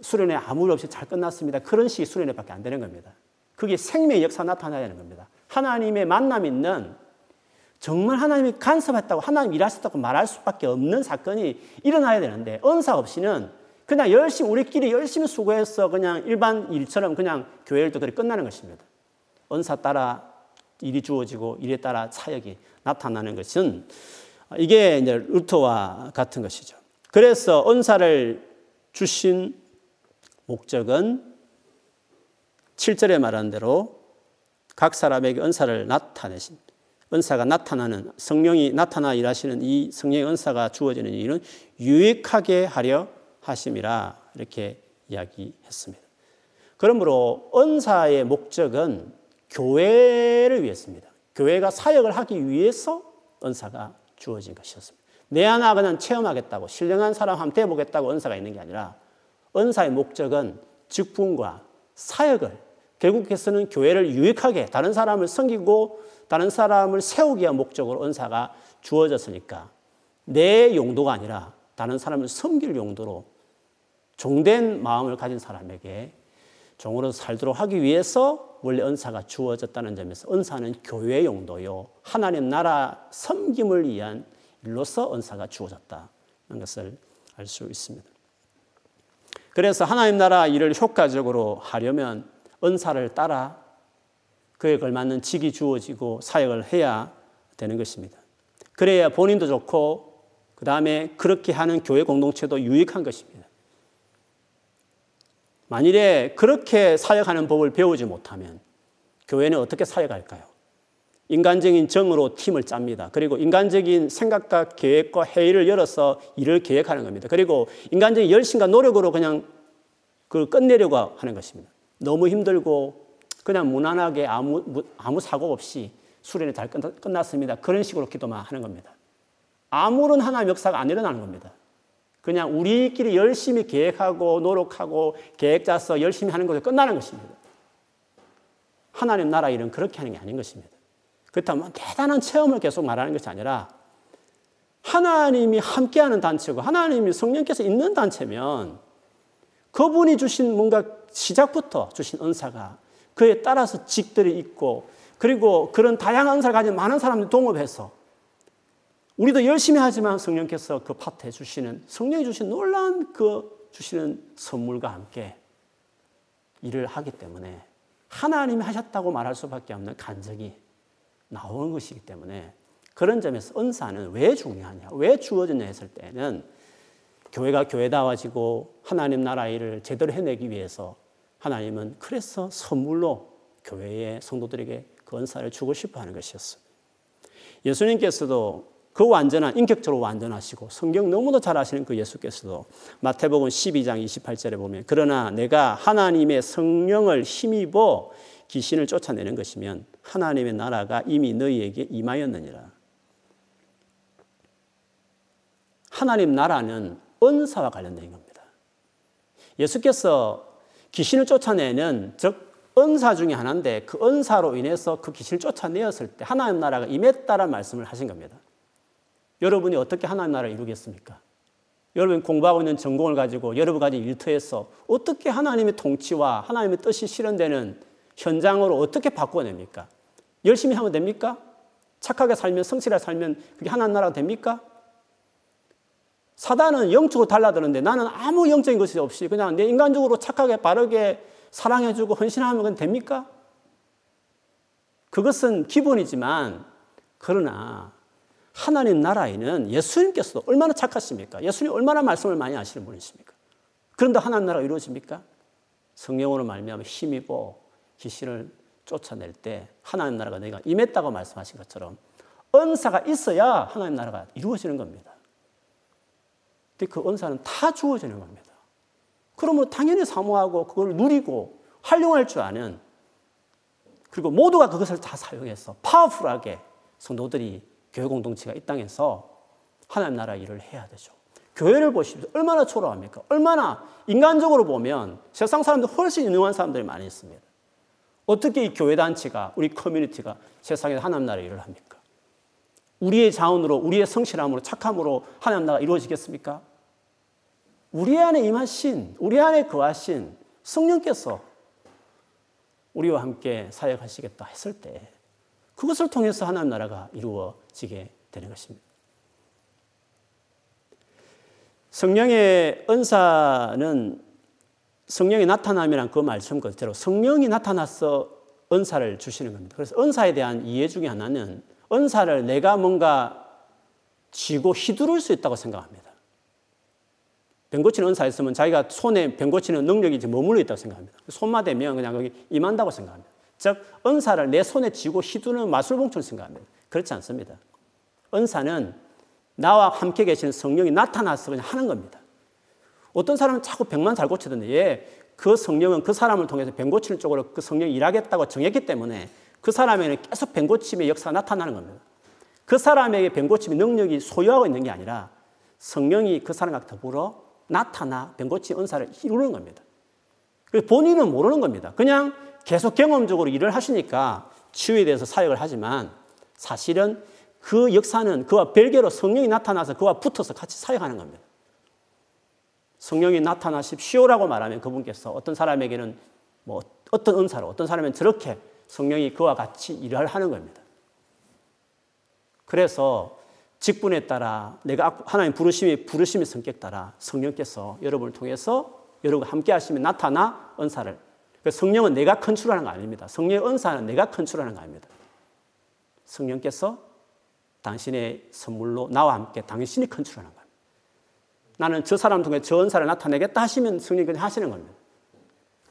수련회 아무 일 없이 잘 끝났습니다. 그런 식의 수련회밖에 안 되는 겁니다. 그게 생명의 역사 나타나야 되는 겁니다. 하나님의 만남 있는 정말 하나님이 간섭했다고 하나님 일하셨다고 말할 수밖에 없는 사건이 일어나야 되는데 은사 없이는 그냥 열심히 우리끼리 열심히 수고해서 그냥 일반 일처럼 그냥 교회를 또 그렇게 끝나는 것입니다. 은사 따라 일이 주어지고 일에 따라 사역이 나타나는 것은 이게 이제 루터와 같은 것이죠. 그래서 은사를 주신 목적은 7절에 말한 대로 각 사람에게 은사를 나타내신 은사가 나타나는 성령이 나타나 일하시는 이 성령의 은사가 주어지는 일은 유익하게 하려 하심이라 이렇게 이야기했습니다. 그러므로 은사의 목적은 교회를 위해서입니다. 교회가 사역을 하기 위해서 은사가 주어진 것이었습니다. 내 하나 그냥 체험하겠다고 신령한 사람 한번 돼보겠다고 은사가 있는 게 아니라 은사의 목적은 직분과 사역을 결국에서는 교회를 유익하게 다른 사람을 섬기고 다른 사람을 세우기 위한 목적으로 은사가 주어졌으니까 내 용도가 아니라 다른 사람을 섬길 용도로 종된 마음을 가진 사람에게 종으로 살도록 하기 위해서 원래 은사가 주어졌다는 점에서 은사는 교회 용도요. 하나님 나라 섬김을 위한 일로서 은사가 주어졌다는 것을 알 수 있습니다. 그래서 하나님 나라 일을 효과적으로 하려면 은사를 따라 그에 걸맞는 직이 주어지고 사역을 해야 되는 것입니다. 그래야 본인도 좋고 그 다음에 그렇게 하는 교회 공동체도 유익한 것입니다. 만일에 그렇게 사역하는 법을 배우지 못하면 교회는 어떻게 사역할까요? 인간적인 정으로 팀을 짭니다. 그리고 인간적인 생각과 계획과 회의를 열어서 일을 계획하는 겁니다. 그리고 인간적인 열심과 노력으로 그냥 그걸 끝내려고 하는 것입니다. 너무 힘들고 그냥 무난하게 아무, 아무 사고 없이 수련이 잘 끝났습니다. 그런 식으로 기도만 하는 겁니다. 아무런 하나의 역사가 안 일어나는 겁니다. 그냥 우리끼리 열심히 계획하고 노력하고 계획 짜서 열심히 하는 것에 끝나는 것입니다. 하나님 나라 일은 그렇게 하는 게 아닌 것입니다. 그렇다면 대단한 체험을 계속 말하는 것이 아니라 하나님이 함께하는 단체고 하나님이 성령께서 있는 단체면 그분이 주신 뭔가 시작부터 주신 은사가 그에 따라서 직들이 있고 그리고 그런 다양한 은사를 가진 많은 사람들 동업해서 우리도 열심히 하지만 성령께서 그 파트해 주시는 성령이 주신 놀라운 그 주시는 선물과 함께 일을 하기 때문에 하나님이 하셨다고 말할 수밖에 없는 간적이 나오는 것이기 때문에 그런 점에서 은사는 왜 중요하냐, 왜 주어졌냐 했을 때는 교회가 교회다워지고 하나님 나라 일을 제대로 해내기 위해서 하나님은 그래서 선물로 교회의 성도들에게 그 은사를 주고 싶어 하는 것이었어. 예수님께서도 그 완전한 인격적으로 완전하시고 성경 너무도 잘 아시는 그 예수께서도 마태복음 12장 28절에 보면 그러나 내가 하나님의 성령을 힘입어 귀신을 쫓아내는 것이면 하나님의 나라가 이미 너희에게 임하였느니라. 하나님 나라는 은사와 관련된 겁니다. 예수께서 귀신을 쫓아내는 즉 은사 중에 하나인데 그 은사로 인해서 그 귀신을 쫓아내었을 때 하나님 나라가 임했다라는 말씀을 하신 겁니다. 여러분이 어떻게 하나님 나라를 이루겠습니까? 여러분 공부하고 있는 전공을 가지고 여러분 가진 일터에서 어떻게 하나님의 통치와 하나님의 뜻이 실현되는 현장으로 어떻게 바꿔냅니까? 열심히 하면 됩니까? 착하게 살면 성실하게 살면 그게 하나님 나라가 됩니까? 사단은 영적으로 달라드는데 나는 아무 영적인 것이 없이 그냥 내 인간적으로 착하게 바르게 사랑해주고 헌신하면 됩니까? 그것은 기본이지만 그러나 하나님 나라에는 예수님께서도 얼마나 착하십니까? 예수님 얼마나 말씀을 많이 하시는 분이십니까? 그런데 하나님 나라가 이루어집니까? 성령으로 말미암아 힘입어 귀신을 쫓아낼 때 하나님 나라가 내가 임했다고 말씀하신 것처럼 은사가 있어야 하나님 나라가 이루어지는 겁니다. 근데 그 은사는 다 주어지는 겁니다. 그러므로 당연히 사모하고 그걸 누리고 활용할 줄 아는 그리고 모두가 그것을 다 사용해서 파워풀하게 성도들이 교회 공동체가 이 땅에서 하나님 나라 일을 해야 되죠. 교회를 보십시오. 얼마나 초라합니까? 얼마나 인간적으로 보면 세상 사람들 훨씬 유능한 사람들이 많이 있습니다. 어떻게 이 교회 단체가 우리 커뮤니티가 세상에 하나님 나라 일을 합니까? 우리의 자원으로 우리의 성실함으로 착함으로 하나님 나라가 이루어지겠습니까? 우리 안에 임하신 우리 안에 거하신 성령께서 우리와 함께 사역하시겠다 했을 때 그것을 통해서 하나님 나라가 이루어지게 되는 것입니다. 성령의 은사는 성령의 나타남이란 그 말씀 그대로 성령이 나타나서 은사를 주시는 겁니다. 그래서 은사에 대한 이해 중에 하나는 은사를 내가 뭔가 쥐고 휘두를 수 있다고 생각합니다. 병 고치는 은사 있으면 자기가 손에 병 고치는 능력이 머물러 있다고 생각합니다. 손만 대면 그냥 거기 임한다고 생각합니다. 즉, 은사를 내 손에 쥐고 휘두르는 마술봉처럼 생각합니다. 그렇지 않습니다. 은사는 나와 함께 계시는 성령이 나타나서 그냥 하는 겁니다. 어떤 사람은 자꾸 병만 잘 고치던데, 예, 그 성령은 그 사람을 통해서 병 고치는 쪽으로 그 성령이 일하겠다고 정했기 때문에 그 사람에는 계속 병 고침의 역사가 나타나는 겁니다. 그 사람에게 병 고침의 능력이 소유하고 있는 게 아니라 성령이 그 사람과 더불어 나타나 병 고침 은사를 이루는 겁니다. 본인은 모르는 겁니다. 그냥 계속 경험적으로 일을 하시니까 치유에 대해서 사역을 하지만 사실은 그 역사는 그와 별개로 성령이 나타나서 그와 붙어서 같이 사역하는 겁니다. 성령이 나타나십시오라고 말하면 그분께서 어떤 사람에게는 뭐 어떤 은사로 어떤 사람은 저렇게 성령이 그와 같이 일을 하는 겁니다. 그래서 직분에 따라 내가 하나님 부르심의 부르심의 성격 따라 성령께서 여러분을 통해서 여러분과 함께 하시면 나타나 은사를 그 성령은 내가 컨트롤하는 거 아닙니다. 성령의 은사는 내가 컨트롤하는 거 아닙니다. 성령께서 당신의 선물로 나와 함께 당신이 컨트롤하는 겁니다. 나는 저 사람 통해 저 은사를 나타내겠다 하시면 그냥 하시는 겁니다.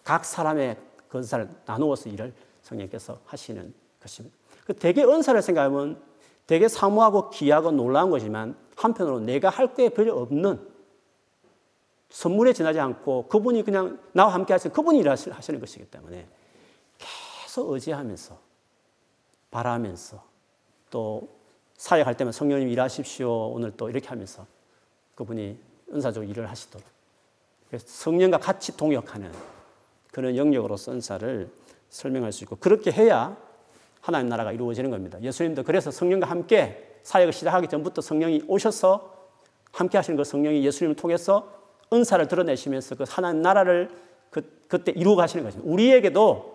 각 사람의 그 은사를 나누어서 일을 성령께서 하시는 것입니다. 그 대개 은사를 생각하면 되게 사모하고 귀하고 놀라운 것이지만 한편으로 내가 할 게 별로 없는 선물에 지나지 않고 그분이 그냥 나와 함께 하시는 그분이 일하시는 것이기 때문에 계속 의지하면서 바라면서 또 사역할 때만 성령님 일하십시오. 오늘 또 이렇게 하면서 그분이 은사적으로 일을 하시도록 성령과 같이 동역하는 그런 영역으로서 은사를 설명할 수 있고 그렇게 해야 하나님 나라가 이루어지는 겁니다. 예수님도 그래서 성령과 함께 사역을 시작하기 전부터 성령이 오셔서 함께 하시는 그 성령이 예수님을 통해서 은사를 드러내시면서 그 하나님 나라를 그, 그때 이루어 가시는 것입니다. 우리에게도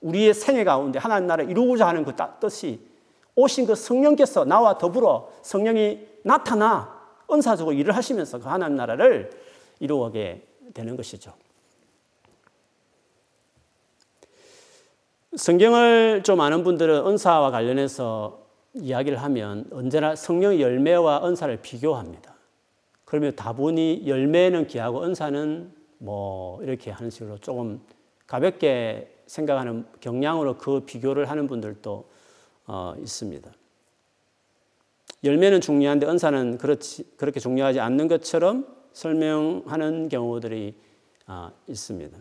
우리의 생애 가운데 하나님 나라를 이루고자 하는 그 뜻이 오신 그 성령께서 나와 더불어 성령이 나타나 은사적으로 일을 하시면서 그 하나님 나라를 이루어게 되는 것이죠. 성경을 좀 아는 분들은 은사와 관련해서 이야기를 하면 언제나 성령의 열매와 은사를 비교합니다. 그러면 다분히 열매는 귀하고 은사는 뭐 이렇게 하는 식으로 조금 가볍게 생각하는 경향으로 그 비교를 하는 분들도 어, 있습니다. 열매는 중요한데 은사는 그렇지, 그렇게 중요하지 않는 것처럼 설명하는 경우들이 어, 있습니다.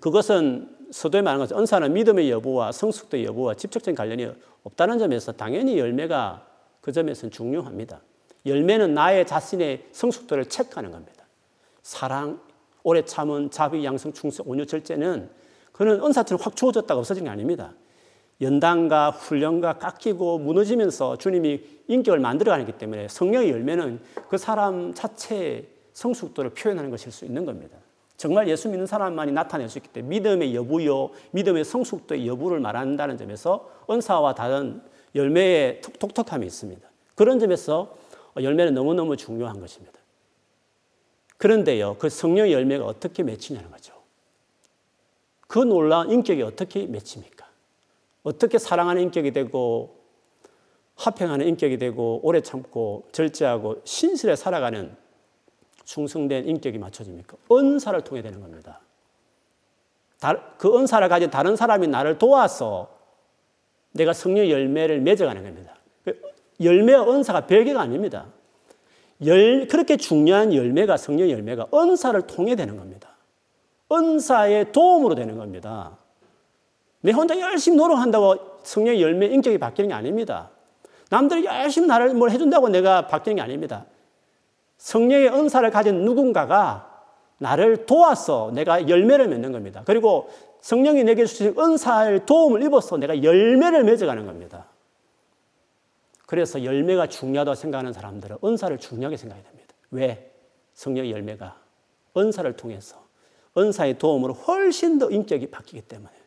그것은 서도에 말하는 것은 은사는 믿음의 여부와 성숙도의 여부와 직접적인 관련이 없다는 점에서 당연히 열매가 그 점에서는 중요합니다. 열매는 나의 자신의 성숙도를 체크하는 겁니다. 사랑, 오래 참은 자비, 양성, 충성, 온유, 절제는 그는 은사처럼 확 주어졌다가 없어진 게 아닙니다. 연단과 훈련과 깎이고 무너지면서 주님이 인격을 만들어가기 때문에 성령의 열매는 그 사람 자체의 성숙도를 표현하는 것일 수 있는 겁니다. 정말 예수 믿는 사람만이 나타낼 수 있기 때문에 믿음의 여부요, 믿음의 성숙도의 여부를 말한다는 점에서 은사와 다른 열매의 독특함이 있습니다. 그런 점에서 열매는 너무너무 중요한 것입니다. 그런데요, 그 성령의 열매가 어떻게 맺히냐는 거죠. 그 놀라운 인격이 어떻게 맺힙니까? 어떻게 사랑하는 인격이 되고 화평하는 인격이 되고 오래 참고 절제하고 신실에 살아가는 충성된 인격이 맞춰집니까? 은사를 통해 되는 겁니다. 그 은사를 가진 다른 사람이 나를 도와서 내가 성령 열매를 맺어가는 겁니다. 그 열매와 은사가 별개가 아닙니다. 열, 그렇게 중요한 열매가 성령 열매가 은사를 통해 되는 겁니다. 은사의 도움으로 되는 겁니다. 내 혼자 열심히 노력한다고 성령 열매 인격이 바뀌는 게 아닙니다. 남들이 열심히 나를 뭘 해준다고 내가 바뀌는 게 아닙니다. 성령의 은사를 가진 누군가가 나를 도와서 내가 열매를 맺는 겁니다. 그리고 성령이 내게 주신 은사의 도움을 입어서 내가 열매를 맺어가는 겁니다. 그래서 열매가 중요하다고 생각하는 사람들은 은사를 중요하게 생각해야 됩니다. 왜? 성령의 열매가 은사를 통해서 은사의 도움으로 훨씬 더 인격이 바뀌기 때문에.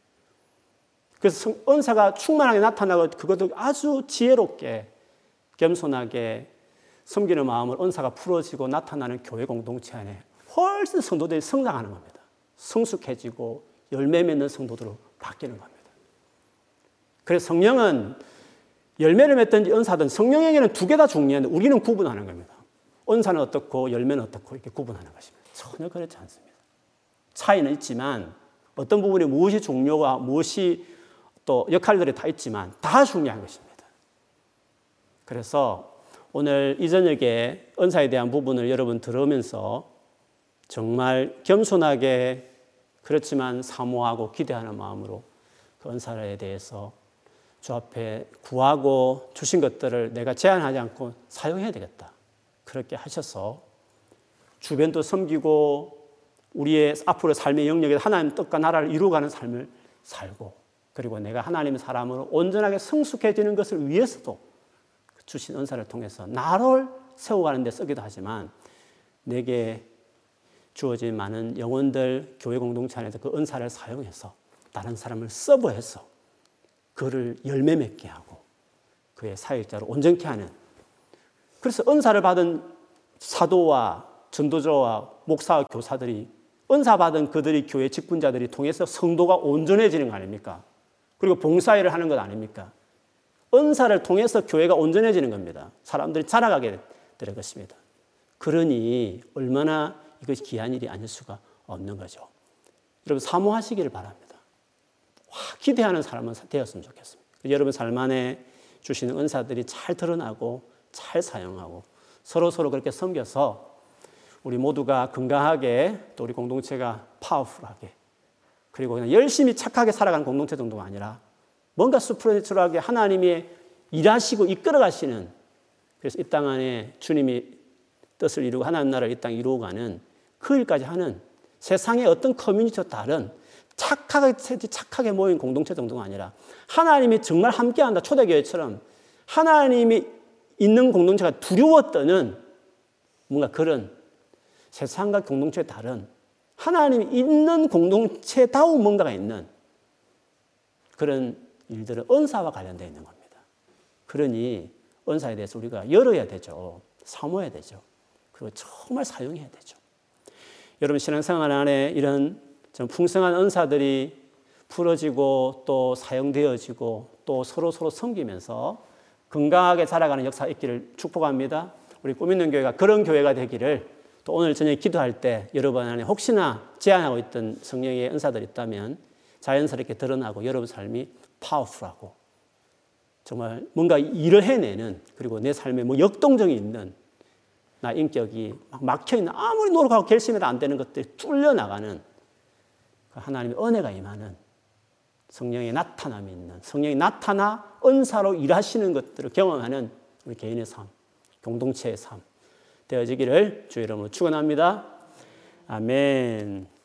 그래서 은사가 충만하게 나타나고 그것도 아주 지혜롭게 겸손하게 섬기는 마음을 은사가 풀어지고 나타나는 교회 공동체 안에 훨씬 성도들이 성장하는 겁니다. 성숙해지고 열매 맺는 성도들로 바뀌는 겁니다. 그래서 성령은 열매를 맺든지 은사든 성령에게는 두 개 다 중요한데 우리는 구분하는 겁니다. 은사는 어떻고 열매는 어떻고 이렇게 구분하는 것입니다. 전혀 그렇지 않습니다. 차이는 있지만 어떤 부분이 무엇이 중요와 무엇이 또 역할들이 다 있지만 다 중요한 것입니다. 그래서 오늘 이 저녁에 은사에 대한 부분을 여러분 들으면서 정말 겸손하게 그렇지만 사모하고 기대하는 마음으로 그 은사에 대해서 주 앞에 구하고 주신 것들을 내가 제한하지 않고 사용해야 되겠다. 그렇게 하셔서 주변도 섬기고 우리의 앞으로 삶의 영역에 하나님 뜻과 나라를 이루어가는 삶을 살고 그리고 내가 하나님의 사람으로 온전하게 성숙해지는 것을 위해서도 주신 은사를 통해서 나를 세워가는 데 쓰기도 하지만 내게 주어진 많은 영혼들 교회 공동체 안에서 그 은사를 사용해서 다른 사람을 서브해서 그를 열매 맺게 하고 그의 사역자로 온전케 하는 그래서 은사를 받은 사도와 전도자와 목사와 교사들이 은사 받은 그들이 교회 직분자들이 통해서 성도가 온전해지는 거 아닙니까? 그리고 봉사일을 하는 것 아닙니까? 은사를 통해서 교회가 온전해지는 겁니다. 사람들이 자라가게 될 것입니다. 그러니 얼마나 이것이 귀한 일이 아닐 수가 없는 거죠. 여러분 사모하시기를 바랍니다. 와, 기대하는 사람은 되었으면 좋겠습니다. 여러분 삶 안에 주시는 은사들이 잘 드러나고 잘 사용하고 서로 서로 그렇게 섬겨서 우리 모두가 건강하게 또 우리 공동체가 파워풀하게 그리고 그냥 열심히 착하게 살아가는 공동체 정도가 아니라 뭔가 수프레처럴하게 하나님이 일하시고 이끌어 가시는 그래서 이 땅 안에 주님이 뜻을 이루고 하나님 나라를 이땅 이루어 가는 그 일까지 하는 세상의 어떤 커뮤니티와 다른 착하게, 착하게 모인 공동체 정도가 아니라 하나님이 정말 함께한다. 초대교회처럼 하나님이 있는 공동체가 두려워 떠는 뭔가 그런 세상과 공동체에 다른 하나님이 있는 공동체다운 뭔가가 있는 그런 일들은 은사와 관련되어 있는 겁니다. 그러니 은사에 대해서 우리가 열어야 되죠. 사모해야 되죠. 그리고 정말 사용해야 되죠. 여러분 신앙생활 안에 이런 좀 풍성한 은사들이 풀어지고 또 사용되어지고 또 서로 서로 섬기면서 건강하게 자라가는 역사 있기를 축복합니다. 우리 꿈있는 교회가 그런 교회가 되기를 또 오늘 저녁에 기도할 때 여러분 안에 혹시나 제한하고 있던 성령의 은사들이 있다면 자연스럽게 드러나고 여러분 삶이 파워풀하고 정말 뭔가 일을 해내는 그리고 내 삶에 뭐 역동적이 있는 나 인격이 막 막혀 있는 아무리 노력하고 결심해도 안 되는 것들이 뚫려 나가는 그 하나님의 은혜가 임하는 성령의 나타남이 있는 성령이 나타나 은사로 일하시는 것들을 경험하는 우리 개인의 삶, 공동체의 삶 되어지기를 주의 이름으로 축원합니다. 아멘.